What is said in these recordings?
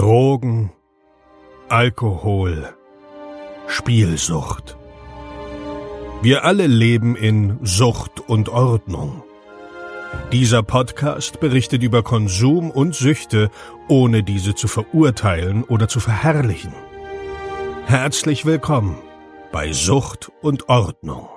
Drogen, Alkohol, Spielsucht. Wir alle leben in Sucht und Ordnung. Dieser Podcast berichtet über Konsum und Süchte, ohne diese zu verurteilen oder zu verherrlichen. Herzlich willkommen bei Sucht und Ordnung.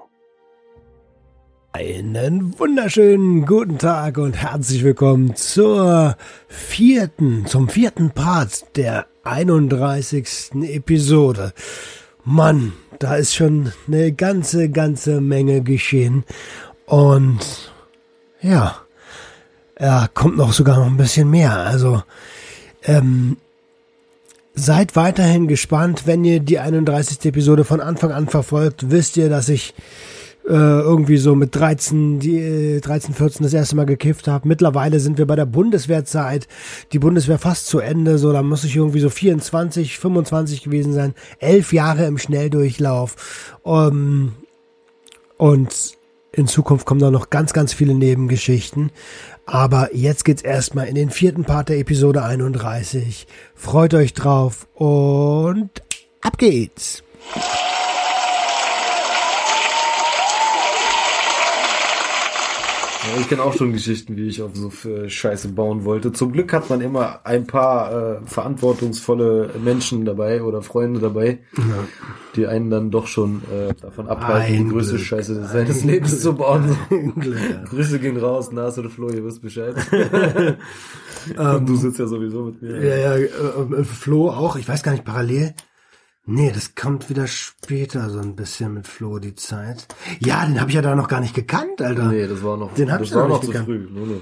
Einen wunderschönen guten Tag und herzlich willkommen zur vierten, zum vierten Part der 31. Episode. Mann, da ist schon eine ganze, ganze Menge geschehen und ja, ja, kommt noch sogar noch ein bisschen mehr. Also, ähm, seid weiterhin gespannt, wenn ihr die 31. Episode von Anfang an verfolgt, wisst ihr, dass ich äh, irgendwie so mit 13, die 13, 14 das erste Mal gekifft habe. Mittlerweile sind wir bei der Bundeswehrzeit, die Bundeswehr fast zu Ende, so da muss ich irgendwie so 24, 25 gewesen sein, elf Jahre im Schnelldurchlauf. Um, und in Zukunft kommen da noch ganz, ganz viele Nebengeschichten. Aber jetzt geht's erstmal in den vierten Part der Episode 31. Freut euch drauf und ab geht's. Ja, ich kenne auch schon Geschichten, wie ich auf so Scheiße bauen wollte. Zum Glück hat man immer ein paar äh, verantwortungsvolle Menschen dabei oder Freunde dabei, ja. die einen dann doch schon äh, davon abhalten, ein die größte Glück. Scheiße seines ein Lebens Glück. zu bauen. Grüße gehen raus, Nas oder Flo, ihr wisst Bescheid. Und du sitzt ja sowieso mit mir. Ja, ja, äh, Flo auch, ich weiß gar nicht, parallel Nee, das kommt wieder später so ein bisschen mit Flo die Zeit. Ja, den habe ich ja da noch gar nicht gekannt, Alter. Nee, das war noch, den hab das ich war noch, noch zu gekannt. früh. Nee, nee.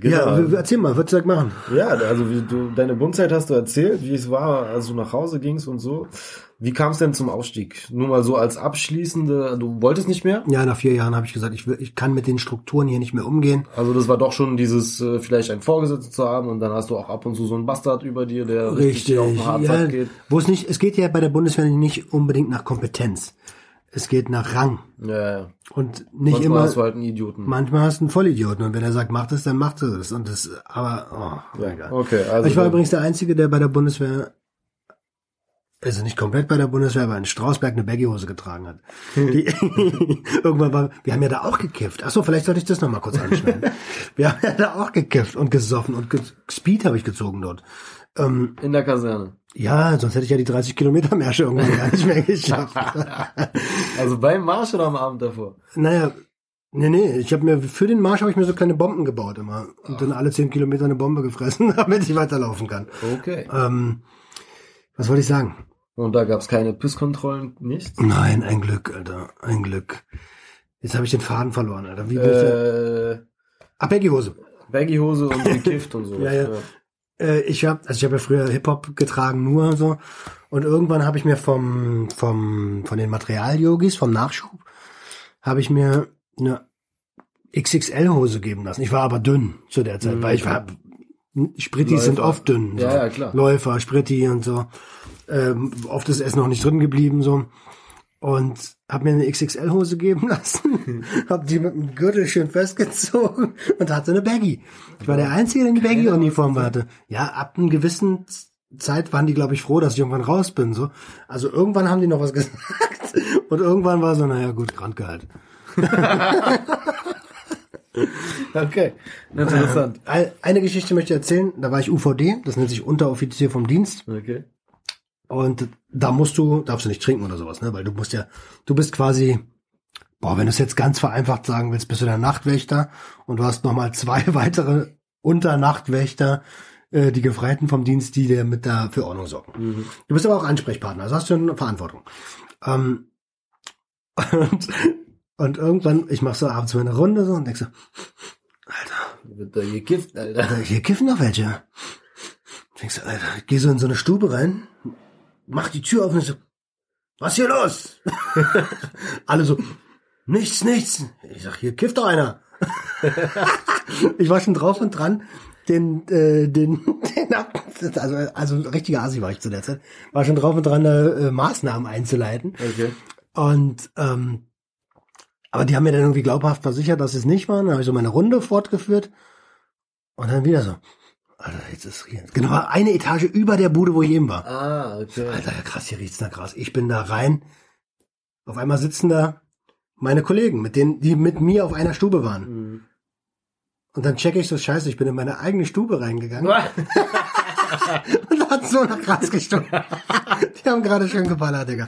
Genau. Ja, erzähl mal, was ich machen? Ja, also wie du deine Bundzeit hast du erzählt, wie es war, als du nach Hause gingst und so. Wie kam es denn zum Ausstieg? Nur mal so als abschließende, du wolltest nicht mehr? Ja, nach vier Jahren habe ich gesagt, ich, will, ich kann mit den Strukturen hier nicht mehr umgehen. Also das war doch schon dieses, äh, vielleicht einen Vorgesetzten zu haben und dann hast du auch ab und zu so einen Bastard über dir, der richtig, richtig auf den ja, geht. Wo es nicht, es geht ja bei der Bundeswehr nicht unbedingt nach Kompetenz. Es geht nach Rang. Ja, ja. Und nicht Manchmal immer. hast du halt einen Idioten. Manchmal hast du einen Vollidioten. Und wenn er sagt, mach das, dann macht er das. Und das, aber, oh, Ja, egal. okay, also ich war übrigens der Einzige, der bei der Bundeswehr, also nicht komplett bei der Bundeswehr, aber in Strausberg eine Baggyhose getragen hat. Die, irgendwann war, wir haben ja da auch gekifft. Ach so, vielleicht sollte ich das nochmal kurz anschneiden. wir haben ja da auch gekifft und gesoffen und ge Speed habe ich gezogen dort. Ähm, in der Kaserne. ja, sonst hätte ich ja die 30 Kilometer Märsche irgendwann gar nicht mehr geschafft. Also beim Marsch oder am Abend davor? naja, nee, nee, ich habe mir, für den Marsch habe ich mir so kleine Bomben gebaut immer. Und dann alle 10 Kilometer eine Bombe gefressen, damit ich weiterlaufen kann. Okay. Ähm, was wollte ich sagen? Und da gab's keine Pisskontrollen, nichts? Nein, ein Glück, Alter. Ein Glück. Jetzt habe ich den Faden verloren, Alter. Wie bitte? Äh, Ah, Baggyhose. Baggyhose und gekifft und so. Ja, ja. Äh, ich habe, also ich habe ja früher Hip-Hop getragen, nur so. Und irgendwann habe ich mir vom, vom, von den Material-Yogis, vom Nachschub, habe ich mir eine XXL-Hose geben lassen. Ich war aber dünn zu der Zeit, Mhm. weil ich war, Sprittis sind Läufer. oft dünn. So. Ja, ja, klar. Läufer, Spritti und so. Ähm, oft ist Essen noch nicht drin geblieben, so. Und hab mir eine XXL-Hose geben lassen, hab die mit dem Gürtel schön festgezogen und hatte eine Baggy. Ich war der Einzige, der eine Baggy-Uniform hatte. Ja, ab einem gewissen Zeit waren die, glaube ich, froh, dass ich irgendwann raus bin. So. Also irgendwann haben die noch was gesagt und irgendwann war so, naja gut, Krankheit. Okay. Interessant. Ein- Eine Geschichte möchte ich erzählen, da war ich UVD, das nennt sich Unteroffizier vom Dienst. Okay. Und da musst du, darfst du nicht trinken oder sowas, ne? Weil du musst ja, du bist quasi, boah, wenn du es jetzt ganz vereinfacht sagen willst, bist du der Nachtwächter und du hast nochmal zwei weitere Unternachtwächter, äh, die Gefreiten vom Dienst, die dir mit da für Ordnung sorgen. Mhm. Du bist aber auch Ansprechpartner, also hast du eine Verantwortung. Ähm, und, und irgendwann, ich mach so abends meine Runde so und denk so, Wird da gekifft, Alter. Alter, hier kiffen noch welche. Denkst du, Alter, ich geh so in so eine Stube rein, mach die Tür auf und so, was hier los? Alle so, nichts, nichts. Ich sag, hier kifft doch einer. ich war schon drauf und dran, den, äh, den, den also, also richtiger Asi war ich zu der Zeit, war schon drauf und dran, äh, Maßnahmen einzuleiten. Okay. Und ähm, aber die haben mir dann irgendwie glaubhaft versichert, dass sie es nicht waren. Dann habe ich so meine Runde fortgeführt und dann wieder so, Alter, jetzt ist hier. Genau, eine Etage über der Bude, wo ich eben war. Ah, okay. Alter, ja krass, hier riecht's nach Gras. Ich bin da rein. Auf einmal sitzen da meine Kollegen, mit denen, die mit mir auf einer Stube waren. Mhm. Und dann checke ich so, scheiße, ich bin in meine eigene Stube reingegangen und hat so nach Gras gestunken. die haben gerade schön geballert, Digga.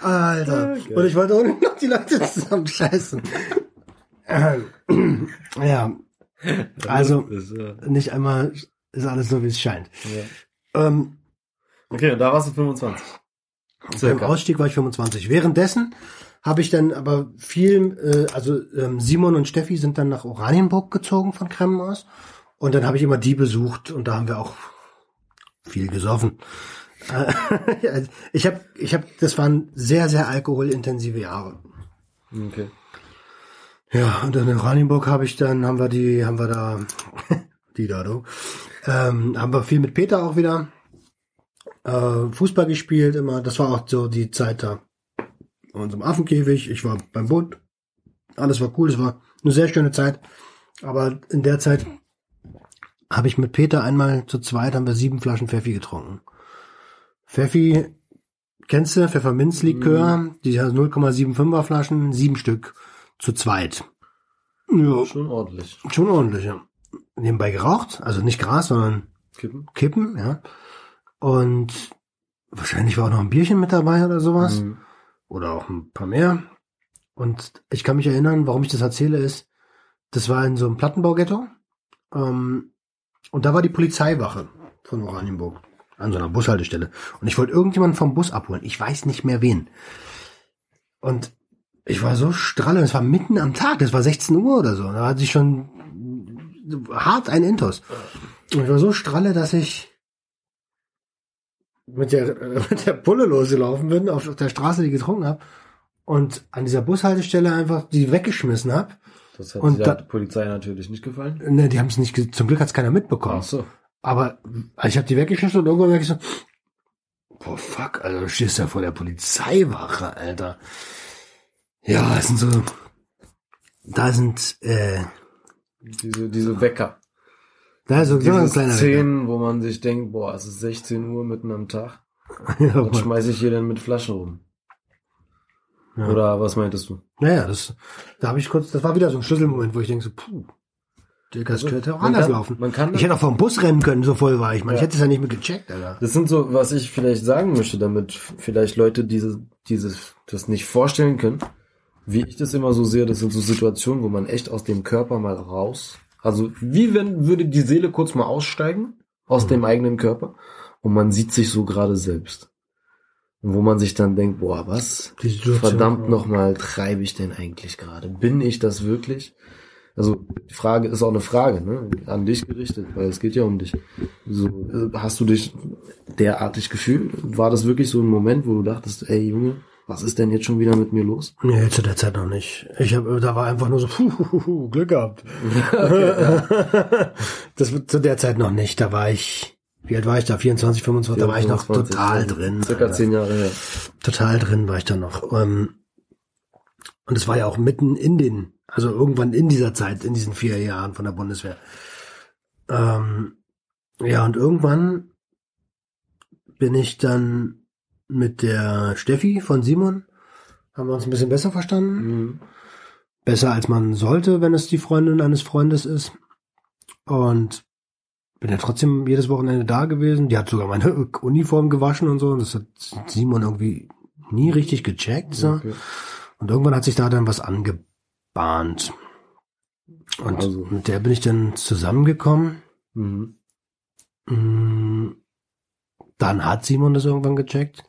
Alter. Geil. und ich wollte unten noch die Leute zusammen scheißen. Ja, also äh, nicht einmal ist alles so, wie es scheint. ja. Ähm, Okay, und da warst du 25. Beim Circa. Ausstieg war ich 25. Währenddessen habe ich dann aber viel, äh, also ähm, Simon und Steffi sind dann nach Oranienburg gezogen von Kremmen aus. Und dann habe ich immer die besucht und da haben wir auch viel gesoffen. Äh, ich habe, ich habe, das waren sehr, sehr alkoholintensive Jahre. Okay. Ja, und dann in Oranienburg habe ich dann, haben wir die, haben wir da, die da, du, ähm, haben wir viel mit Peter auch wieder äh, Fußball gespielt immer. Das war auch so die Zeit da. Bei unserem Affenkäfig. Ich war beim Bund. Alles war cool. Es war eine sehr schöne Zeit. Aber in der Zeit habe ich mit Peter einmal zu zweit haben wir sieben Flaschen Pfeffi getrunken. Pfeffi, kennst du? Pfefferminzlikör, die 0,75er Flaschen, sieben Stück zu zweit. Ja, Schon ordentlich. schon ordentlich, ja. Nebenbei geraucht, also nicht Gras, sondern Kippen. Kippen, ja. Und wahrscheinlich war auch noch ein Bierchen mit dabei oder sowas. Mhm. Oder auch ein paar mehr. Und ich kann mich erinnern, warum ich das erzähle, ist, das war in so einem Plattenbaughetto. Ähm, und da war die Polizeiwache von Oranienburg an so einer Bushaltestelle. Und ich wollte irgendjemanden vom Bus abholen. Ich weiß nicht mehr wen. Und ich war so stralle, es war mitten am Tag, es war 16 Uhr oder so. Da hatte ich schon hart ein Intus. Und ich war so stralle, dass ich mit der, äh, mit der Pulle losgelaufen bin, auf der Straße die getrunken habe und an dieser Bushaltestelle einfach die weggeschmissen habe. Das hat Und der da- Polizei natürlich nicht gefallen. Ne, die haben es nicht, zum Glück hat es keiner mitbekommen. Ach so. Aber also ich habe die weggeschmissen und irgendwann merke ich so, boah, fuck, Alter, du stehst ja vor der Polizeiwache, Alter. Ja, es sind so, da sind, äh, Diese, diese Wecker. da ist so, ein Diese kleiner Szenen, wo man sich denkt, boah, es ist 16 Uhr mitten am Tag. Wecker. ja, Mann. schmeiße ich hier denn mit Flaschen rum. Ja. Oder was meintest du? Naja, das, da habe ich kurz, das war wieder so ein Schlüsselmoment, wo ich denke so, puh, Digga, das könnte auch anders kann- laufen. man kann- ich hätte auch vom Bus rennen können, so voll war ich. Man, ich Ja. hätte es ja nicht mehr gecheckt, Alter. Das sind so, was ich vielleicht sagen möchte, damit vielleicht Leute diese, dieses, das nicht vorstellen können. Wie ich das immer so sehe, das sind so Situationen, wo man echt aus dem Körper mal raus, also wie wenn würde die Seele kurz mal aussteigen aus Mhm. dem eigenen Körper und man sieht sich so gerade selbst. Und wo man sich dann denkt, boah, was verdammt nochmal treibe ich denn eigentlich gerade? Bin ich das wirklich? Also die Frage ist auch eine Frage, ne? An dich gerichtet, weil es geht ja um dich. So, äh, hast du dich derartig gefühlt? War das wirklich so ein Moment, wo du dachtest, ey Junge, was ist denn jetzt schon wieder mit mir los? Nee, zu der Zeit noch nicht. Ich habe, da war einfach nur so, puh, puh, puh, Glück gehabt. das war zu der Zeit noch nicht. Da war ich, wie alt war ich da? 24, 25, da war ich noch 25, total ja. drin. Circa zehn Jahre her. Total drin war ich da noch. Ähm, Und es war ja auch mitten in den, also irgendwann in dieser Zeit, in diesen vier Jahren von der Bundeswehr. Ähm, ja, und irgendwann bin ich dann mit der Steffi von Simon, haben wir uns ein bisschen besser verstanden. Mhm. Besser als man sollte, wenn es die Freundin eines Freundes ist. Und bin ja trotzdem jedes Wochenende da gewesen. Die hat sogar meine Uniform gewaschen und so. Und das hat Simon irgendwie nie richtig gecheckt. So. Okay. Und irgendwann hat sich da dann was angebahnt. Und Also. mit der bin ich dann zusammengekommen. Mhm. Mm, Dann hat Simon das irgendwann gecheckt.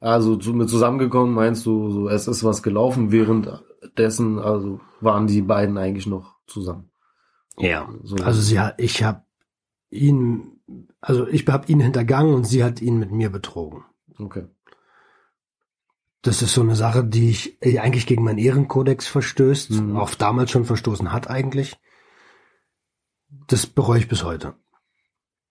Also zu, mit zusammengekommen meinst du, so es ist was gelaufen, währenddessen also waren die beiden eigentlich noch zusammen. Ja. So. Also sie hat, ich habe ihn, also ich habe ihn hintergangen und sie hat ihn mit mir betrogen. Okay. Das ist so eine Sache, die ich die eigentlich gegen meinen Ehrenkodex verstößt, Mhm. auch damals schon verstoßen hat eigentlich. Das bereue ich bis heute.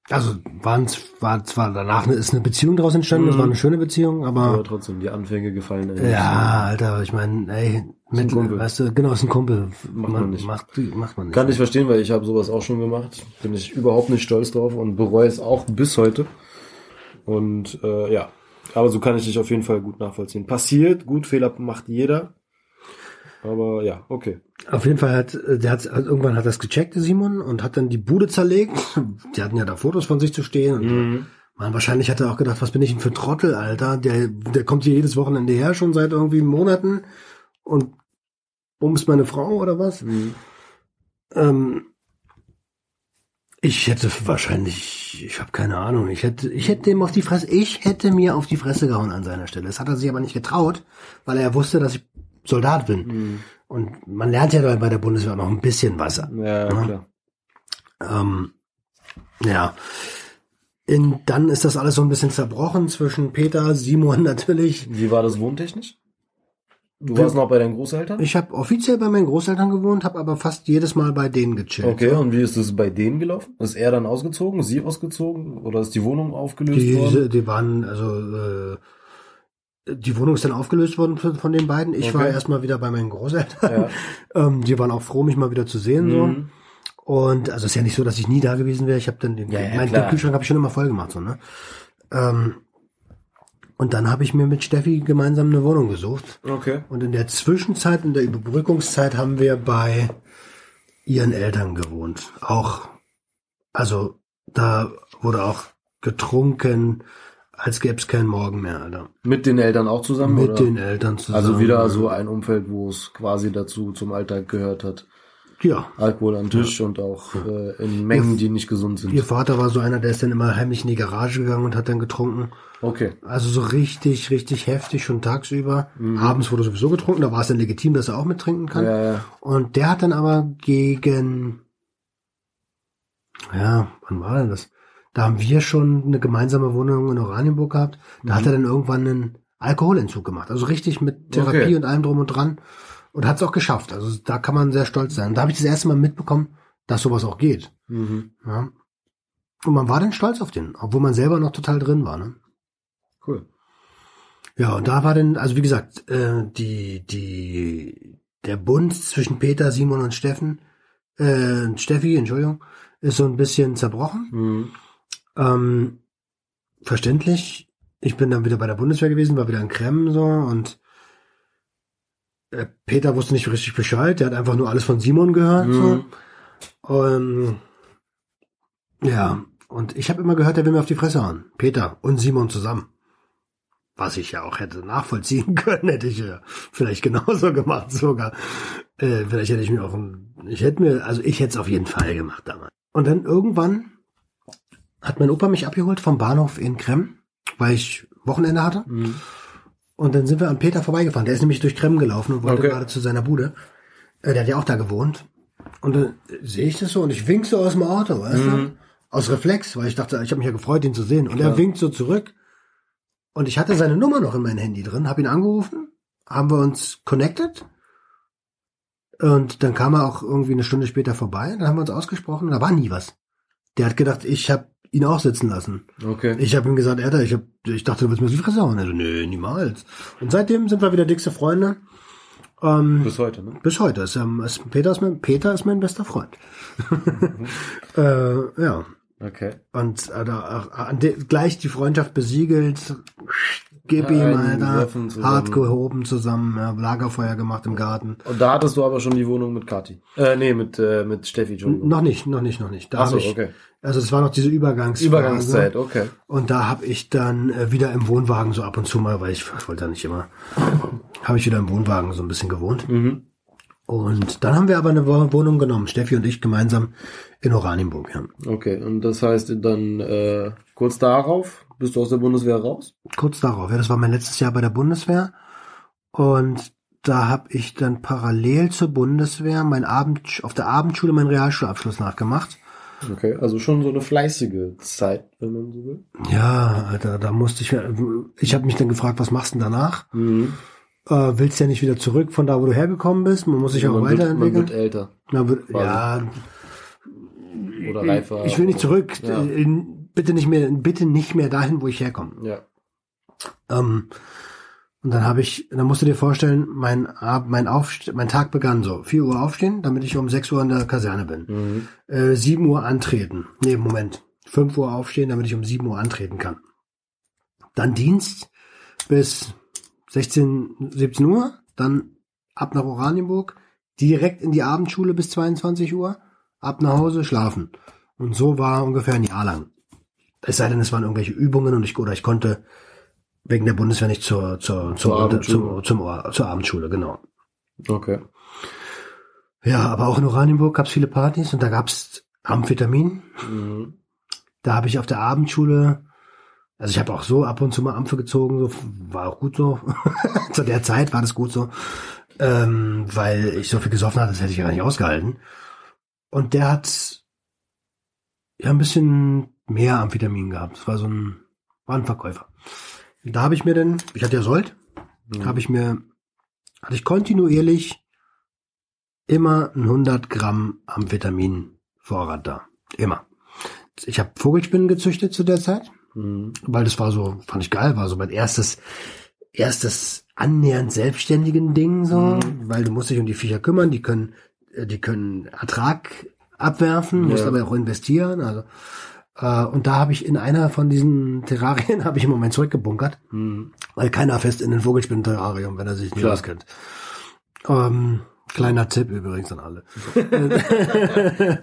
Also waren war zwar danach ist eine Beziehung daraus entstanden, das Mhm. war eine schöne Beziehung, aber Aber trotzdem, die Anfänge gefallen einem ja, Alter, ich meine, ey, mit, Kumpel. weißt du, genau, ist ein Kumpel. Macht man nicht. Macht, macht man nicht. Kann ich verstehen, weil ich habe sowas auch schon gemacht. Bin ich überhaupt nicht stolz drauf und bereue es auch bis heute. Und äh, ja, aber so kann ich dich auf jeden Fall gut nachvollziehen. Passiert, gut, Fehler macht jeder. Aber ja, okay. Auf jeden Fall hat, äh, der hat, hat irgendwann hat das gecheckt, der Simon, und hat dann die Bude zerlegt. Die hatten ja da Fotos von sich zu stehen. Und Mhm. man, wahrscheinlich hat er auch gedacht, was bin ich denn für ein Trottel, Alter? Der, der kommt hier jedes Wochenende her, schon seit irgendwie Monaten und bumst meine Frau oder was? Mhm. Ähm, ich hätte wahrscheinlich, ich habe keine Ahnung, ich hätte, ich hätte ihm auf die Fresse, ich hätte mir auf die Fresse gehauen an seiner Stelle. Das hat er sich aber nicht getraut, weil er wusste, dass ich Soldat bin. Mhm. Und man lernt ja bei der Bundeswehr noch ein bisschen was. Ja, Ja. klar. Ähm, ja. In, dann ist das alles so ein bisschen zerbrochen zwischen Peter, Simon natürlich. Wie war das wohntechnisch? Du warst noch bei deinen Großeltern? Ich habe offiziell bei meinen Großeltern gewohnt, habe aber fast jedes Mal bei denen gechillt. Okay, und wie ist es bei denen gelaufen? Ist er dann ausgezogen, sie ausgezogen oder ist die Wohnung aufgelöst Die, worden? die waren, also äh, die Wohnung ist dann aufgelöst worden von, von den beiden. Ich war Okay. erstmal wieder bei meinen Großeltern. Ja. ähm, die waren auch froh, mich mal wieder zu sehen. so Mhm. Und also ist ja nicht so, dass ich nie da gewesen wäre. Ich habe dann den, Ja, ja, meinen. Kühlschrank habe ich schon immer voll gemacht. So, ne? ähm, und dann habe ich mir mit Steffi gemeinsam eine Wohnung gesucht. Okay. Und in der Zwischenzeit, in der Überbrückungszeit haben wir bei ihren Eltern gewohnt. Auch, also da wurde auch getrunken, als gäbe es keinen Morgen mehr, Alter. Mit den Eltern auch zusammen? Mit oder? den Eltern zusammen. Also wieder so ein Umfeld, wo es quasi dazu zum Alltag gehört hat. Ja. Alkohol am Tisch und auch äh, in Mengen, die nicht gesund sind. Ihr Vater war so einer, der ist dann immer heimlich in die Garage gegangen und hat dann getrunken. Okay. Also so richtig, richtig heftig schon tagsüber. Mhm. Abends wurde sowieso getrunken, da war es dann legitim, dass er auch mittrinken kann. Ja, ja. Und der hat dann aber gegen, ja, wann war denn das? Da haben wir schon eine gemeinsame Wohnung in Oranienburg gehabt. Da Mhm. hat er dann irgendwann einen Alkoholentzug gemacht. Also richtig mit Therapie Okay. und allem drum und dran. Und hat es auch geschafft. Also da kann man sehr stolz sein. Und da habe ich das erste Mal mitbekommen, dass sowas auch geht. Mhm. Ja. Und man war dann stolz auf den, obwohl man selber noch total drin war. Ne? Cool. Ja, und da war dann, also wie gesagt, äh, die, die, der Bund zwischen Peter, Simon und Steffen, äh, Steffi, Entschuldigung, ist so ein bisschen zerbrochen. Mhm. Ähm, verständlich. Ich bin dann wieder bei der Bundeswehr gewesen, war wieder in Kremmen so und äh, Peter wusste nicht richtig Bescheid, der hat einfach nur alles von Simon gehört. Mhm. So. Und ja, und ich habe immer gehört, der will mir auf die Fresse hauen. Peter und Simon zusammen. Was ich ja auch hätte nachvollziehen können, hätte ich ja vielleicht genauso gemacht sogar. Äh, vielleicht hätte ich mir auch, ein, ich hätte mir, also ich hätte es auf jeden Fall gemacht damals. Und dann irgendwann hat mein Opa mich abgeholt vom Bahnhof in Krem, weil ich Wochenende hatte. Mhm. Und dann sind wir an Peter vorbeigefahren. Der ist nämlich durch Krem gelaufen und wollte Okay. gerade zu seiner Bude. Äh, der hat ja auch da gewohnt. Und dann sehe ich das so und ich wink so aus dem Auto, weißt du? Mhm. Aus Reflex, weil ich dachte, ich habe mich ja gefreut, ihn zu sehen. Und Klar. er winkt so zurück. Und ich hatte seine Nummer noch in meinem Handy drin, habe ihn angerufen, haben wir uns connected. Und dann kam er auch irgendwie eine Stunde später vorbei. Dann haben wir uns ausgesprochen und da war nie was. Der hat gedacht, ich habe ihn auch sitzen lassen. Okay. Ich habe ihm gesagt, Alter, ich, hab, ich dachte, du willst mir die Fresse hauen. Also, nö, niemals. Und seitdem sind wir wieder dickste Freunde. Ähm, bis, Bis heute, ne? heute. Ist, ähm, ist, Peter, ist mein, Peter ist mein bester Freund. äh, ja. Okay. Und da, äh, an de, gleich die Freundschaft besiegelt. Gib ihm, Alter. Hart gehoben zusammen. Ja, Lagerfeuer gemacht im Garten. Und da hattest du aber schon die Wohnung mit Kati. Äh, nee, mit, äh, mit Steffi, Entschuldigung. Noch nicht, noch nicht, noch nicht. Da Ach so, ich, okay. Also es war noch diese Übergangsphase. Übergangszeit, okay. Und da habe ich dann äh, wieder im Wohnwagen so ab und zu mal, weil ich, ich wollte da nicht immer, habe ich wieder im Wohnwagen so ein bisschen gewohnt. Mhm. Und dann haben wir aber eine Wo- Wohnung genommen, Steffi und ich gemeinsam in Oranienburg. Ja. Okay, und das heißt dann äh, kurz darauf bist du aus der Bundeswehr raus? Kurz darauf, ja, das war mein letztes Jahr bei der Bundeswehr. Und da habe ich dann parallel zur Bundeswehr mein Abend, auf der Abendschule meinen Realschulabschluss nachgemacht. Okay, also schon so eine fleißige Zeit, wenn man so will. Ja, Alter, da musste ich, ich habe mich dann gefragt, was machst du denn danach? Mhm. Äh, willst ja nicht wieder zurück von da, wo du hergekommen bist. Man muss sich auch man, wird, man weiterentwickeln. wird älter Na, wird, quasi. ja, oder reifer. ich will nicht zurück. Ja. Bitte nicht mehr, bitte nicht mehr dahin, wo ich herkomme. Ja. Ähm, und dann habe ich, dann musst du dir vorstellen, mein, mein, Aufst mein Tag begann so, 4 Uhr aufstehen, damit ich um 6 Uhr in der Kaserne bin. Mhm. Äh, 7 Uhr antreten. Nee, Moment. 5 Uhr aufstehen, damit ich um 7 Uhr antreten kann. Dann Dienst bis 16, 17 Uhr, dann ab nach Oranienburg, direkt in die Abendschule bis 22 Uhr, ab nach Hause, schlafen. Und so war ungefähr ein Jahr lang. Es sei denn, es waren irgendwelche Übungen und ich, oder ich konnte wegen der Bundeswehr nicht zur, zur, zur, Zur Abendschule. zum, zum, zur Abendschule, genau. Okay. Ja, aber auch in Oranienburg gab es viele Partys und da gab es Amphetamin. Mhm. Da habe ich auf der Abendschule, also ich habe auch so ab und zu mal Ampfe gezogen, so war auch gut so. zu der Zeit war das gut so, ähm, weil ich so viel gesoffen hatte, das hätte ich gar nicht ausgehalten. Und der hat ja ein bisschen mehr Amphetamin gehabt. Das war so ein, war ein Verkäufer. Da habe ich mir denn, ich hatte ja Sold, Mhm. habe ich mir, hatte ich kontinuierlich immer ein 100 Gramm Amphetamin Vorrat da. Immer. Ich habe Vogelspinnen gezüchtet zu der Zeit, Mhm. weil das war so, fand ich geil, war so mein erstes, erstes annähernd selbstständigen Ding so, Mhm. weil du musst dich um die Viecher kümmern, die können, äh, die können Ertrag abwerfen, musst Ja. aber auch investieren, also äh, und da habe ich in einer von diesen Terrarien habe ich im Moment zurückgebunkert, Mhm. weil keiner fest in den Vogelspinnen-Terrarium, wenn er sich nicht Klar. auskennt. Ähm, kleiner Tipp übrigens an alle.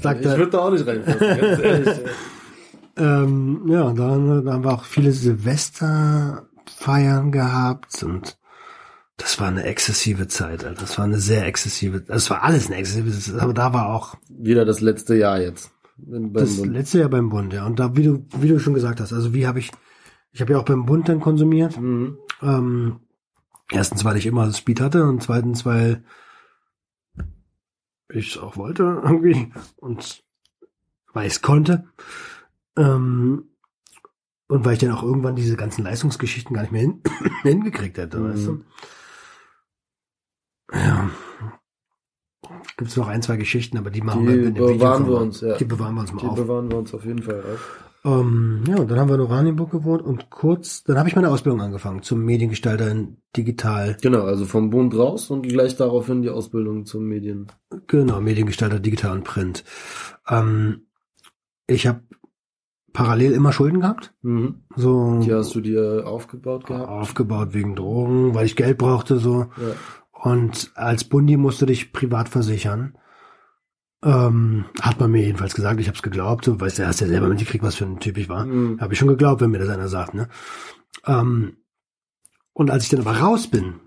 Sagt Ich würde da auch nicht reinpassen, ganz ehrlich. ähm, ja, dann, dann haben wir auch viele Silvesterfeiern gehabt und das war eine exzessive Zeit, Alter. Das war eine sehr exzessive, das war alles eine exzessive Zeit, aber da war auch Wieder das letzte Jahr jetzt. Das Bund. letzte Jahr beim Bund, ja. Und da, wie du, wie du schon gesagt hast, also wie habe ich, ich habe ja auch beim Bund dann konsumiert. Mhm. Ähm, erstens, weil ich immer Speed hatte und zweitens, weil ich es auch wollte irgendwie und weil ich es konnte. Ähm, und weil ich dann auch irgendwann diese ganzen Leistungsgeschichten gar nicht mehr hin, hingekriegt hätte, Mhm. weißt du? Ja. Gibt es noch ein, zwei Geschichten, aber die machen Die wir in dem Video bewahren wir uns, ja. Die bewahren wir uns mal Die auf. bewahren wir uns auf jeden Fall auf. Ähm, ja, und dann haben wir in Oranienburg gewohnt und kurz, dann habe ich meine Ausbildung angefangen zum Mediengestalter in digital, Genau, also vom Bund raus und gleich daraufhin die Ausbildung zum Medien. genau, Mediengestalter digital und Print. Ähm, ich habe parallel immer Schulden gehabt, Mhm. so Die hast du dir aufgebaut gehabt? aufgebaut wegen Drogen, weil ich Geld brauchte, so. Ja. Und als Bundi musst du dich privat versichern. Ähm, hat man mir jedenfalls gesagt, ich habe es geglaubt, du weißt ja, hast ja selber mitgekriegt, was für ein Typ ich war. Mhm. Habe ich schon geglaubt, wenn mir das einer sagt, ne? Ähm, und als ich dann aber raus bin,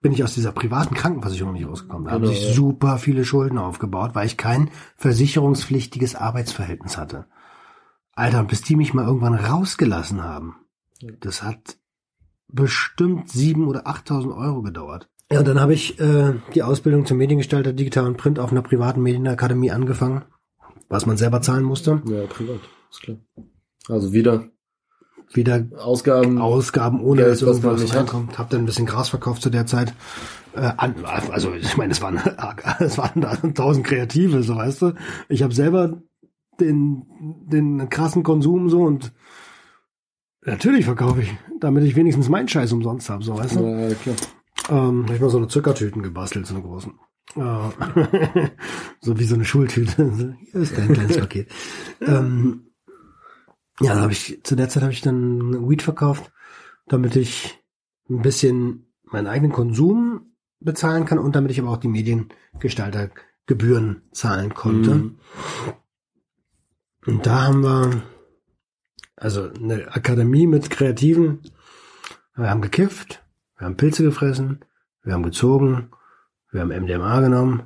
bin ich aus dieser privaten Krankenversicherung nicht rausgekommen. Da haben Genau, sich ja. super viele Schulden aufgebaut, weil ich kein versicherungspflichtiges Arbeitsverhältnis hatte. Alter, bis die mich mal irgendwann rausgelassen haben, das hat bestimmt sieben oder 8.000 Euro gedauert. Ja, dann habe ich äh, die Ausbildung zum Mediengestalter Digital und Print auf einer privaten Medienakademie angefangen, was man selber zahlen musste. Ja, privat, ist klar. Also wieder Wieder Ausgaben. Ausgaben, ohne Geld, dass irgendwas nicht reinkommt. Hab dann ein bisschen Gras verkauft zu der Zeit. Äh, an, also ich meine, es waren es waren da tausend Kreative, so weißt du. Ich habe selber den den krassen Konsum so und natürlich verkaufe ich, damit ich wenigstens meinen Scheiß umsonst habe, so weißt du. Ja, klar. Ähm, ich mal so eine Zuckertüten gebastelt, so eine großen. Äh, so wie so eine Schultüte. So, Hier ist dein kleines Paket. ähm, ja, dann habe ich, zu der Zeit habe ich dann Weed verkauft, damit ich ein bisschen meinen eigenen Konsum bezahlen kann und damit ich aber auch die Mediengestaltergebühren zahlen konnte. Mhm. Und da haben wir also eine Akademie mit Kreativen. Wir haben gekifft, wir haben Pilze gefressen, wir haben gezogen, wir haben MDMA genommen,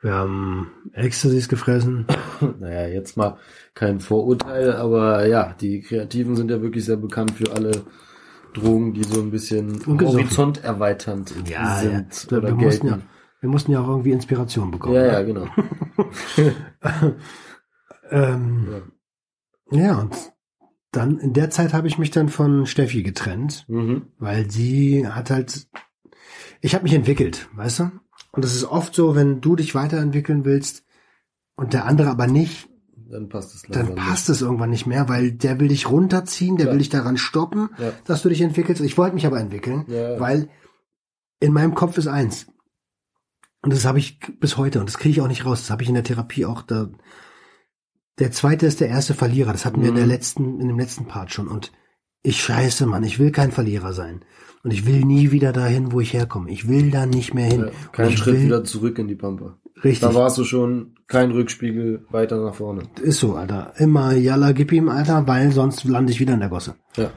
wir haben Ecstasys gefressen. Naja, jetzt mal kein Vorurteil, aber ja, die Kreativen sind ja wirklich sehr bekannt für alle Drogen, die so ein bisschen horizont erweiternd sind Ja, oder wir, mussten ja, wir mussten ja auch irgendwie Inspiration bekommen. Ja, ja, ne? genau. ähm, Ja. ja, und dann in der Zeit habe ich mich dann von Steffi getrennt. Mhm. weil sie hat halt, ich habe mich entwickelt, weißt du? Und das ist oft so, wenn du dich weiterentwickeln willst und der andere aber nicht, dann passt es dann passt es irgendwann nicht mehr, weil der will dich runterziehen, der Ja. will dich daran stoppen, Ja. dass du dich entwickelst. Ich wollte mich aber entwickeln, Ja. weil in meinem Kopf ist eins. Und das habe ich bis heute und das kriege ich auch nicht raus. Das habe ich in der Therapie auch da. Der zweite ist der erste Verlierer. Das hatten wir in der Mhm. letzten, in dem letzten Part schon. Und ich scheiße, Mann, ich will kein Verlierer sein. Und ich will nie wieder dahin, wo ich herkomme. Ich will da nicht mehr hin. Ja, kein Schritt will, wieder zurück in die Pampa. Richtig. Da warst du schon kein Rückspiegel weiter nach vorne. Ist so, Alter. Immer Jalla, gib ihm, Alter, weil sonst lande ich wieder in der Gosse. Ja.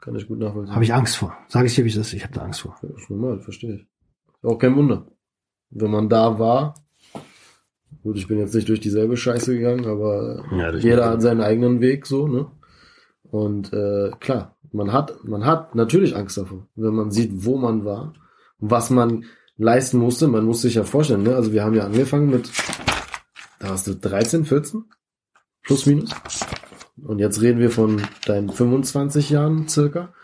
Kann ich gut nachvollziehen. Habe ich Angst vor. Sag ich dir, wie es ist. Ich habe da Angst vor. Ja, ist normal, verstehe ich. Auch kein Wunder. Wenn man da war, gut, ich bin jetzt nicht durch dieselbe Scheiße gegangen, aber Ja, jeder hat seinen eigenen Weg, so, ne? Und äh, klar, man hat, man hat natürlich Angst davor, wenn man sieht, wo man war, was man leisten musste. Man muss sich ja vorstellen, ne? Also wir haben ja angefangen mit, da hast du 13, 14? Plus minus. Und jetzt reden wir von deinen 25 Jahren circa.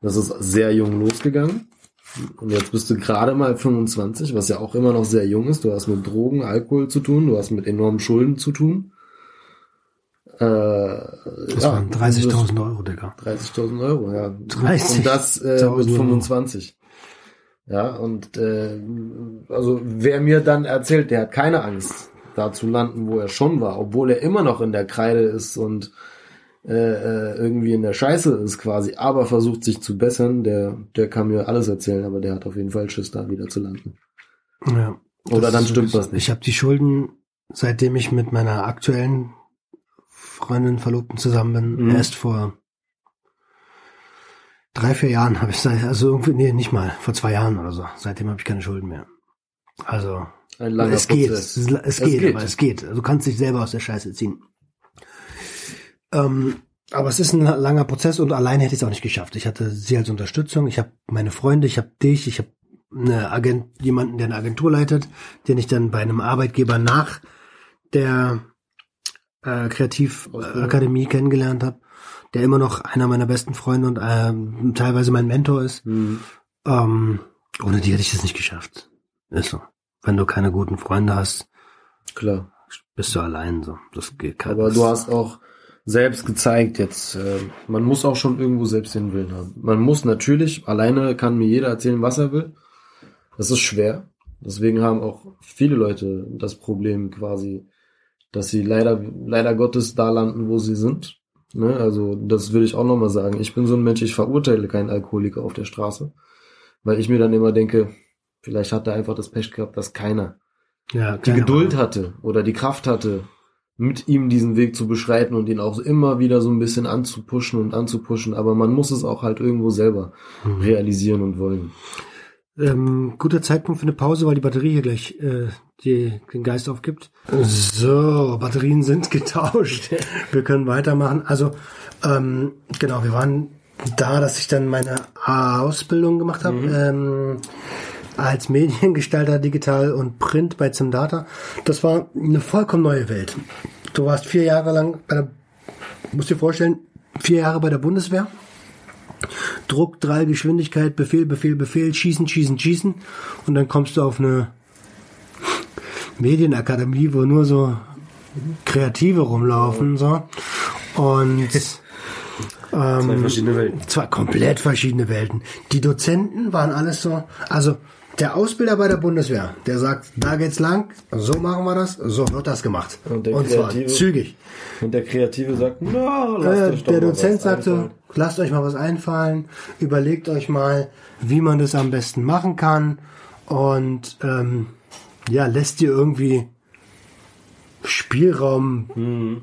Das ist sehr jung losgegangen. Und jetzt bist du gerade mal 25, was ja auch immer noch sehr jung ist. Du hast mit Drogen, Alkohol zu tun, du hast mit enormen Schulden zu tun. Äh, Das ja, waren 30.000 Euro, Digga. 30.000 Euro, ja. 30.000 Und das äh, mit Euro. 25. Ja, und äh, also wer mir dann erzählt, der hat keine Angst, da zu landen, wo er schon war, obwohl er immer noch in der Kreide ist und äh, äh, irgendwie in der Scheiße ist quasi, aber versucht sich zu bessern, der, der kann mir alles erzählen, aber der hat auf jeden Fall Schiss, da wieder zu landen. Ja. Oder dann stimmt was nicht. Ich habe die Schulden, seitdem ich mit meiner aktuellen Freundin, Verlobten zusammen bin, Mhm. erst vor drei, vier Jahren habe ich seit, also irgendwie, nee, nicht mal, vor zwei Jahren oder so. Seitdem habe ich keine Schulden mehr. Also, Ein es geht, es, es Es geht, geht. aber es geht. Du kannst dich selber aus der Scheiße ziehen. Ähm, aber es ist ein langer Prozess und alleine hätte ich es auch nicht geschafft. Ich hatte sie als Unterstützung, ich habe meine Freunde, ich habe dich, ich habe eine Agent, jemanden, der eine Agentur leitet, den ich dann bei einem Arbeitgeber nach der äh, Kreativakademie kennengelernt habe, der immer noch einer meiner besten Freunde und ähm, teilweise mein Mentor ist. Mhm. Ähm, ohne die hätte ich es nicht geschafft. Ist so. Wenn du keine guten Freunde hast, Klar. bist du allein so. Das geht Aber das- du hast auch selbst gezeigt jetzt, äh, man muss auch schon irgendwo selbst den Willen haben. Man muss natürlich, alleine kann mir jeder erzählen, was er will. Das ist schwer. Deswegen haben auch viele Leute das Problem quasi, dass sie leider, leider Gottes da landen, wo sie sind. Ne? Also das würde ich auch nochmal sagen. Ich bin so ein Mensch, ich verurteile keinen Alkoholiker auf der Straße. Weil ich mir dann immer denke, vielleicht hat er einfach das Pech gehabt, dass keiner ja, die Geduld hatte oder die Kraft hatte, mit ihm diesen Weg zu beschreiten und ihn auch immer wieder so ein bisschen anzupushen und anzupushen. Aber man muss es auch halt irgendwo selber Mhm. realisieren und wollen. Ähm, guter Zeitpunkt für eine Pause, weil die Batterie hier gleich äh, die, den Geist aufgibt. So, Batterien sind getauscht. Wir können weitermachen. Also, ähm, genau, wir waren da, dass ich dann meine Ausbildung gemacht habe. Ähm, als Mediengestalter digital und Print bei Zimdata. Das war eine vollkommen neue Welt. Du warst vier Jahre lang bei der, musst dir vorstellen, vier Jahre bei der Bundeswehr. Druck, drei, Geschwindigkeit, Befehl, Befehl, Befehl, schießen, schießen, schießen. Und dann kommst du auf eine Medienakademie, wo nur so Kreative rumlaufen, so. Und, Zwei verschiedene Welten. Zwei komplett verschiedene Welten. Die Dozenten waren alles so, also der Ausbilder bei der Bundeswehr, der sagt, da geht's lang, so machen wir das, so wird das gemacht. Und Und, zwar Kreative? zügig. Und der Kreative sagt, na, lasst Äh, der Dozent was sagte, einfallen. lasst euch mal was einfallen, überlegt euch mal, wie man das am besten machen kann und ähm, ja, lässt dir irgendwie Spielraum, Mhm.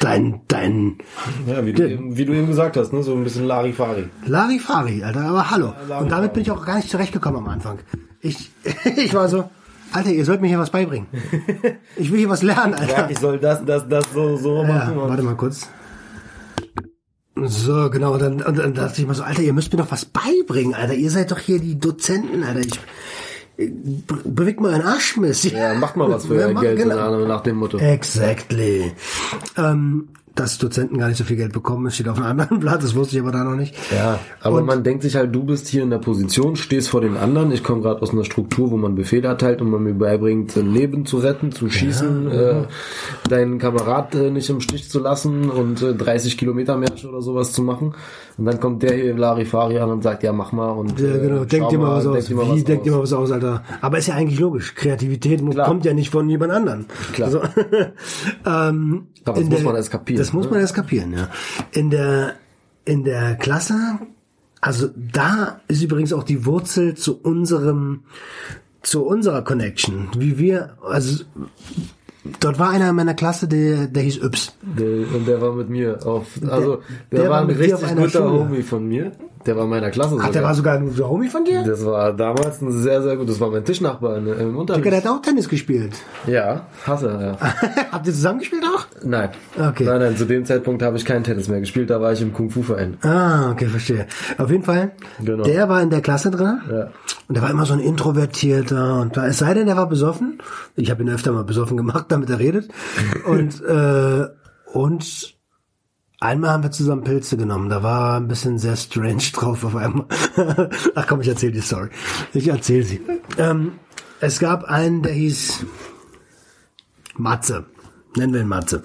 Dein, dein Ja, wie du, eben, wie du eben gesagt hast, ne? so ein bisschen Larifari. Larifari, Alter, aber hallo. Larifari. Und damit bin ich auch gar nicht zurechtgekommen am Anfang. Ich, ich war so, Alter, ihr sollt mir hier was beibringen. Ich will hier was lernen, Alter. Ja, ich soll das, das, das so, so machen. warte mal kurz. So, genau, dann, und dann dachte ich mal so, Alter, ihr müsst mir doch was beibringen, Alter. Ihr seid doch hier die Dozenten, Alter. Ich, bewegt mal einen Arschmiss. Ja, macht mal was für Ja, mach- Geld, genau. nach dem Motto. Exactly. Ähm, dass Dozenten gar nicht so viel Geld bekommen. Das steht auf einem anderen Blatt, das wusste ich aber da noch nicht. Ja, aber Und- man denkt sich halt, du bist hier in der Position, stehst vor den anderen. Ich komme gerade aus einer Struktur, wo man Befehle erteilt und man mir beibringt, ein Leben zu retten, zu schießen, äh, deinen Kamerad äh, nicht im Stich zu lassen und äh, 30 Kilometer Märsche oder sowas zu machen. Und dann kommt der hier Larifari an und sagt, ja mach mal und Ja, genau. äh, Denk schau dir mal was denk aus. dir mal Wie ihr aus. mal was aus, Alter? Aber ist ja eigentlich logisch. Kreativität Klar. kommt ja nicht von jemand anderen. Klar. Also, ähm, Aber das muss man erst kapieren, Das muss man erst kapieren, ja. In der, in der Klasse, also da ist übrigens auch die Wurzel zu unserem, zu unserer Connection. Wie wir, also, dort war einer in meiner Klasse, der, der hieß Yps. Der, und der war mit mir auf, also der, der war war ein richtig guter Schule. Homie von mir. Der war in meiner Klasse Ach, der war sogar ein guter Homie von dir? Das war damals ein sehr, sehr gut. Das war mein Tischnachbar im Unterricht. Der hat auch Tennis gespielt. Ja, hasse, ja. Habt ihr zusammen gespielt auch? Nein. Okay. Nein, nein, zu dem Zeitpunkt habe ich keinen Tennis mehr gespielt, da war ich im Kung-Fu-Verein. Ah, okay, verstehe. Auf jeden Fall, Genau. der war in der Klasse drin. Ja. Und der war immer so ein Introvertierter. Und da, es sei denn, der war besoffen. Ich habe ihn öfter mal besoffen gemacht, damit er redet. Und, äh, und einmal haben wir zusammen Pilze genommen. Da war ein bisschen sehr strange drauf auf einmal. Ach komm, ich erzähle die Story. Ich erzähle sie. Ähm, es gab einen, der hieß Matze. Nennen wir ihn Matze.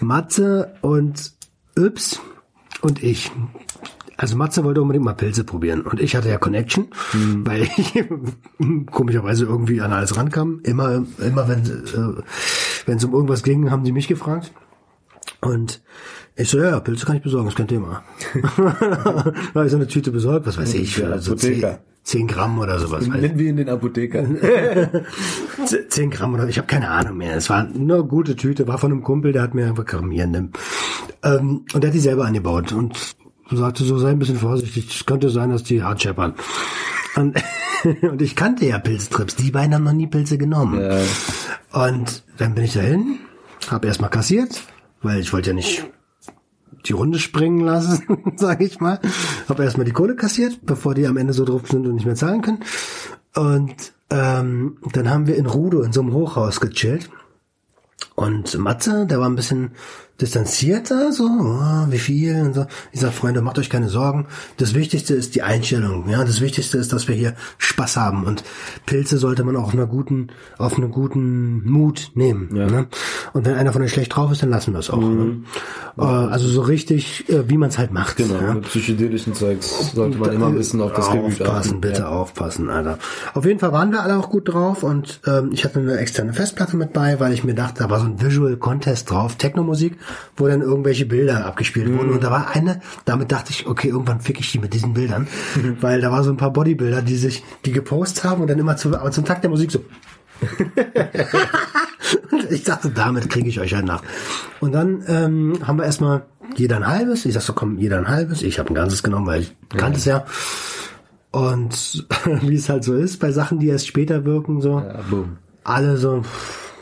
Matze und Yps und ich. Also Matze wollte unbedingt mal Pilze probieren. Und ich hatte ja Connection, weil ich komischerweise irgendwie an alles rankam. Immer, immer wenn äh, wenn es um irgendwas ging, haben sie mich gefragt. Und ich so, ja, Pilze kann ich besorgen, ist kein Thema. da habe ich so eine Tüte besorgt, was weiß ich, für so 10, Apotheker. 10 Gramm oder sowas. Nennen wir ihn den Apotheker. 10 Gramm oder ich habe keine Ahnung mehr. Es war eine gute Tüte, war von einem Kumpel, der hat mir einfach Gramm hier nimm. Ähm, und der hat die selber angebaut und sagte so, sei ein bisschen vorsichtig, es könnte sein, dass die hart scheppern. Und, und ich kannte ja Pilztrips, die beiden haben noch nie Pilze genommen. Ja. Und dann bin ich dahin, habe erstmal kassiert, weil ich wollte ja nicht die Runde springen lassen, sage ich mal. Habe erstmal die Kohle kassiert, bevor die am Ende so drauf sind und nicht mehr zahlen können. Und ähm, dann haben wir in Rudo in so einem Hochhaus gechillt. Und Matze, der war ein bisschen distanzierter, so, oh, wie viel und so. Ich sag, Freunde, macht euch keine Sorgen. Das Wichtigste ist die Einstellung. Ja, das Wichtigste ist, dass wir hier Spaß haben. Und Pilze sollte man auch auf einer guten, auf einen guten Mut nehmen. Ja. Ne? Und wenn einer von euch schlecht drauf ist, dann lassen wir es auch. Ne? Äh, also so richtig, äh, wie man es halt macht. Genau, Ja? mit psychedelischen Zeugs sollte man immer ein bisschen auf das Gemüt Aufpassen, bitte Ja. aufpassen, Alter. Auf jeden Fall waren wir alle auch gut drauf und ähm, ich hatte eine externe Festplatte mit bei, weil ich mir dachte, da war so ein Visual Contest drauf, Technomusik, wo dann irgendwelche Bilder abgespielt Mhm. wurden. Und da war eine, damit dachte ich, okay, irgendwann fick ich die mit diesen Bildern. weil da war so ein paar Bodybuilder, die sich, die gepostet haben und dann immer zu, aber zum Takt der Musik so. Ich dachte, damit kriege ich euch halt nach. Und dann ähm, haben wir erstmal jeder ein halbes. Ich sag so, komm, jeder ein halbes. Ich habe ein ganzes genommen, weil ich kannte es ja. Und wie es halt so ist, bei Sachen, die erst später wirken, so, Ja, boom. alle so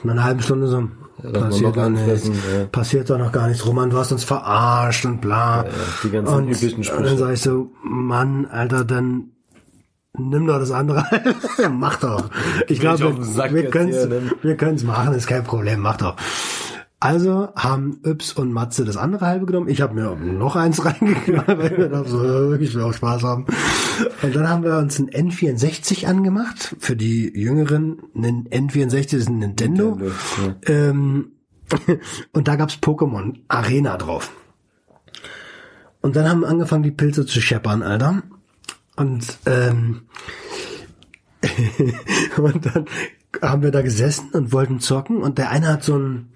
nach einer halben Stunde so, passiert doch nichts, ja. passiert doch noch gar nichts, Roman, du hast uns verarscht und bla. ja, die ganzen und üblichen Sprüche. dann sage ich so, Mann, Alter, dann nimm doch das andere. mach doch. Ich glaube, wir jetzt können ne? wir können's machen, ist kein Problem, mach doch. Also haben Yps und Matze das andere halbe genommen. Ich habe mir noch eins reingeknallt, weil wir dachten, so, ich will auch Spaß haben. Und dann haben wir uns ein N64 angemacht. Für die Jüngeren, ein N64 ist ein Nintendo. Nintendo, Ähm, und da gab's Pokémon Arena drauf. Und dann haben wir angefangen, die Pilze zu scheppern, Alter. Und, ähm, und dann haben wir da gesessen und wollten zocken und der eine hat so ein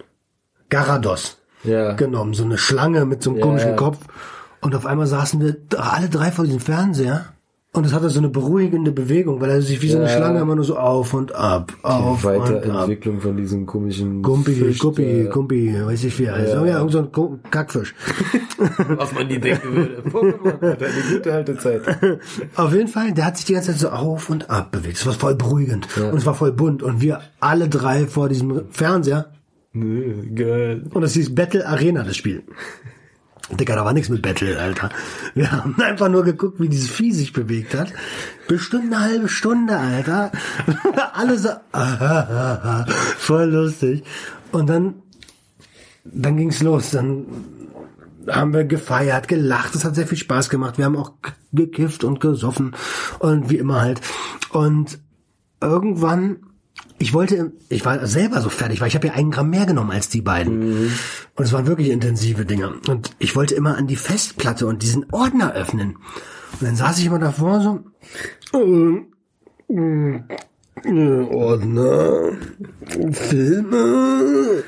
Garados Ja. genommen, so eine Schlange mit so einem Ja. komischen Kopf. Und auf einmal saßen wir alle drei vor diesem Fernseher. Und es hatte so eine beruhigende Bewegung, weil er sich wie so eine Ja. Schlange immer nur so auf und ab, auf und ab. Weiterentwicklung von diesem komischen Gumpi, Fisch, Guppi, äh, Gumpi, weiß ich wie er heißt. Ja, ja irgend so ein Kackfisch. was man nie denken würde. Pokémon, Alter, eine gute alte Zeit. Auf jeden Fall, der hat sich die ganze Zeit so auf und ab bewegt. Es war voll beruhigend. Und es war voll bunt. Und wir alle drei vor diesem Fernseher. Geil. Und es hieß Battle Arena, das Spiel. Digga, da war nichts mit Battle, Alter. Wir haben einfach nur geguckt, wie dieses Vieh sich bewegt hat. Bestimmt eine halbe Stunde, Alter. Alle so, voll lustig. Und dann dann ging's los. Dann haben wir gefeiert, gelacht. Es hat sehr viel Spaß gemacht. Wir haben auch gekifft und gesoffen und wie immer halt. Und irgendwann, ich wollte, ich war selber so fertig, weil ich habe ja einen Gramm mehr genommen als die beiden. Mhm. Und es waren wirklich intensive Dinge. Und ich wollte immer an die Festplatte und diesen Ordner öffnen. Und dann saß ich immer davor so. Ordner, Filme.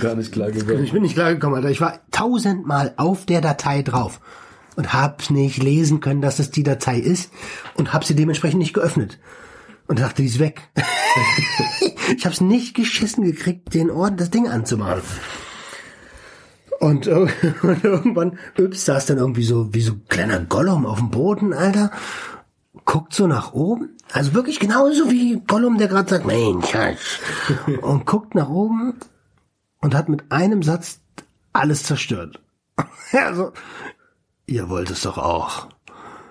Gar nicht klar gekommen. Ich bin nicht klar gekommen, Alter. Ich war tausendmal auf der Datei drauf und hab's nicht lesen können, dass es die Datei ist und hab sie dementsprechend nicht geöffnet. Und dachte, die ist weg. ich hab's nicht geschissen gekriegt, den Orden das Ding anzumachen. Und, und irgendwann, Yps saß dann irgendwie so, wie so kleiner Gollum auf dem Boden, Alter. Guckt so nach oben. Also wirklich genauso wie Gollum, der gerade sagt, mein Schatz. Und guckt nach oben und hat mit einem Satz alles zerstört. also, ihr wollt es doch auch.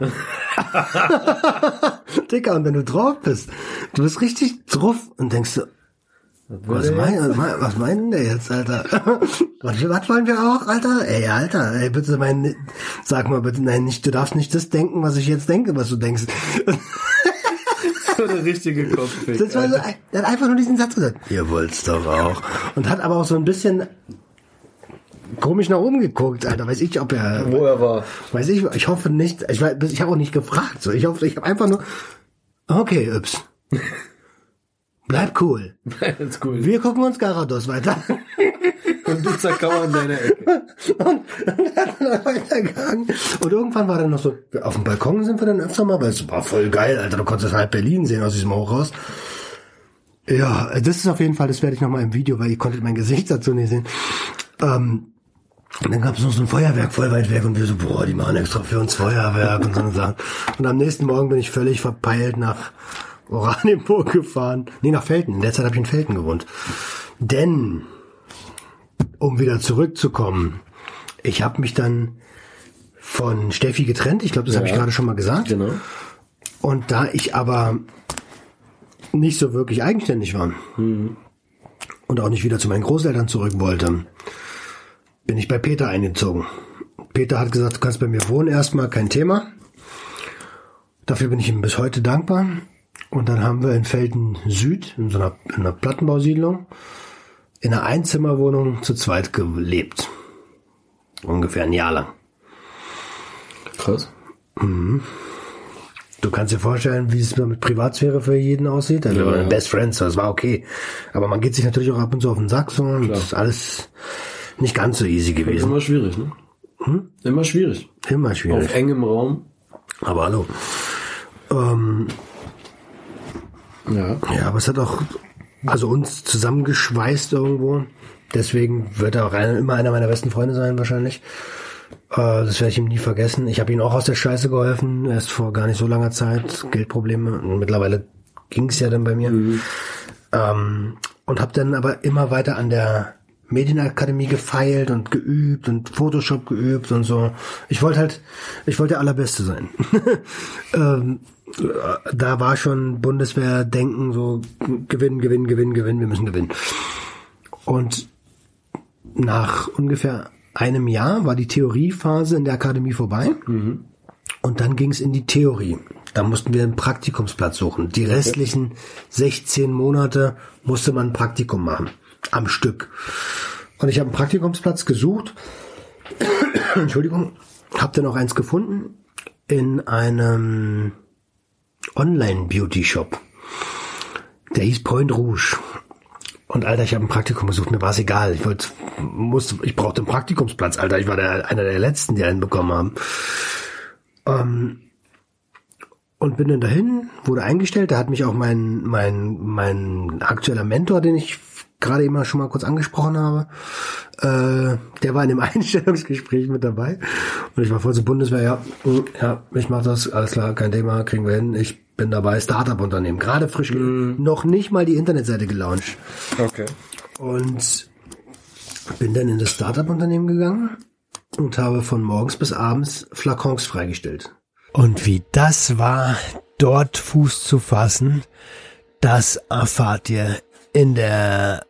Dicker, und wenn du drauf bist, du bist richtig drauf und denkst so, was, mein, was meinen der jetzt, Alter? was, was wollen wir auch, Alter? Ey, Alter, ey, bitte mein, sag mal bitte, nein, nicht, du darfst nicht das denken, was ich jetzt denke, was du denkst. so eine richtige Kopffick. Das war so, der hat einfach nur diesen Satz gesagt. Ihr wollt's doch auch. Und hat aber auch so ein bisschen komisch nach oben geguckt, Alter. Weiß ich, ob er. Wo er war. Weiß ich, ich hoffe nicht. Ich, weiß, ich habe auch nicht gefragt. So, ich hoffe, ich habe einfach nur. Okay, Yps. Bleib cool. Bleib cool. Wir gucken uns Garados weiter. Und du zerkauer in deiner Ecke. Und, und hat dann weitergegangen. Und irgendwann war dann noch so, auf dem Balkon sind wir dann öfter mal, weil es war voll geil, Alter. Du konntest halb Berlin sehen aus diesem Hochhaus. Ja, das ist auf jeden Fall, das werde ich noch mal im Video, weil ihr konntet mein Gesicht dazu nicht sehen. Ähm, und dann gab es noch so ein Feuerwerk voll weit weg und wir so, boah, die machen extra für uns Feuerwerk und so eine Sachen. Und am nächsten Morgen bin ich völlig verpeilt nach Oranienburg gefahren. Nee, nach Felten. In der Zeit habe ich in Felten gewohnt. Denn, um wieder zurückzukommen, ich habe mich dann von Steffi getrennt. Ich glaube, das ja, habe ich gerade schon mal gesagt. Genau. Und da ich aber nicht so wirklich eigenständig war mhm. und auch nicht wieder zu meinen Großeltern zurück wollte, bin ich bei Peter eingezogen. Peter hat gesagt, du kannst bei mir wohnen erstmal, kein Thema. Dafür bin ich ihm bis heute dankbar. Und dann haben wir in Felden Süd, in so einer, in einer Plattenbausiedlung, in einer Einzimmerwohnung zu zweit gelebt. Ungefähr ein Jahr lang. Krass. Mhm. Du kannst dir vorstellen, wie es mit Privatsphäre für jeden aussieht. Also ja. Best Friends, das war okay. Aber man geht sich natürlich auch ab und zu auf den Sack so und alles nicht ganz so easy gewesen. Immer schwierig, ne? Hm? Immer schwierig. Immer schwierig. Auf engem Raum. Aber hallo. Ähm, ja. Ja, aber es hat auch also uns zusammengeschweißt irgendwo. Deswegen wird er auch immer einer meiner besten Freunde sein wahrscheinlich. Äh, das werde ich ihm nie vergessen. Ich habe ihm auch aus der Scheiße geholfen, erst vor gar nicht so langer Zeit. Geldprobleme. Und mittlerweile ging es ja dann bei mir. Mhm. Ähm, und habe dann aber immer weiter an der Medienakademie gefeilt und geübt und Photoshop geübt und so. Ich wollte halt, ich wollte der Allerbeste sein. ähm, da war schon Bundeswehr-Denken so, gewinnen, gewinnen, gewinnen, gewinnen, wir müssen gewinnen. Und nach ungefähr einem Jahr war die Theoriephase in der Akademie vorbei. Mhm. Und dann ging es in die Theorie. Da mussten wir einen Praktikumsplatz suchen. Die restlichen 16 Monate musste man ein Praktikum machen. Am Stück. Und ich habe einen Praktikumsplatz gesucht. Entschuldigung. Habe dann auch eins gefunden in einem Online-Beauty-Shop. Der hieß Point Rouge. Und Alter, ich habe ein Praktikum besucht, mir war es egal. Ich wollte, musste, ich brauchte einen Praktikumsplatz, Alter. Ich war der, einer der letzten, die einen bekommen haben. Ähm, und bin dann dahin, wurde eingestellt. Da hat mich auch mein, mein, mein aktueller Mentor, den ich gerade eben schon mal kurz angesprochen habe, äh, der war in dem Einstellungsgespräch mit dabei. Und ich war voll zur Bundeswehr, ja, mm, ja, ich mach das, alles klar, kein Thema, kriegen wir hin. Ich bin dabei, Startup-Unternehmen, gerade frisch, mm. noch nicht mal die Internetseite gelauncht. Okay. Und bin dann in das Startup-Unternehmen gegangen und habe von morgens bis abends Flakons freigestellt. Und wie das war, dort Fuß zu fassen, das erfahrt ihr in der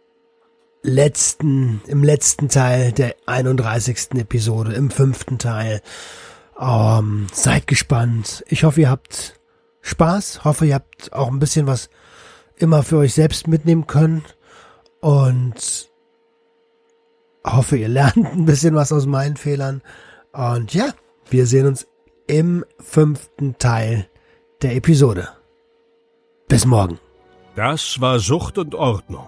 letzten, im letzten Teil der 31. Episode, im fünften Teil. Ähm, seid gespannt. Ich hoffe, ihr habt Spaß. Hoffe, ihr habt auch ein bisschen was immer für euch selbst mitnehmen können. Und hoffe, ihr lernt ein bisschen was aus meinen Fehlern. Und ja, wir sehen uns im fünften Teil der Episode. Bis morgen. Das war Sucht und Ordnung.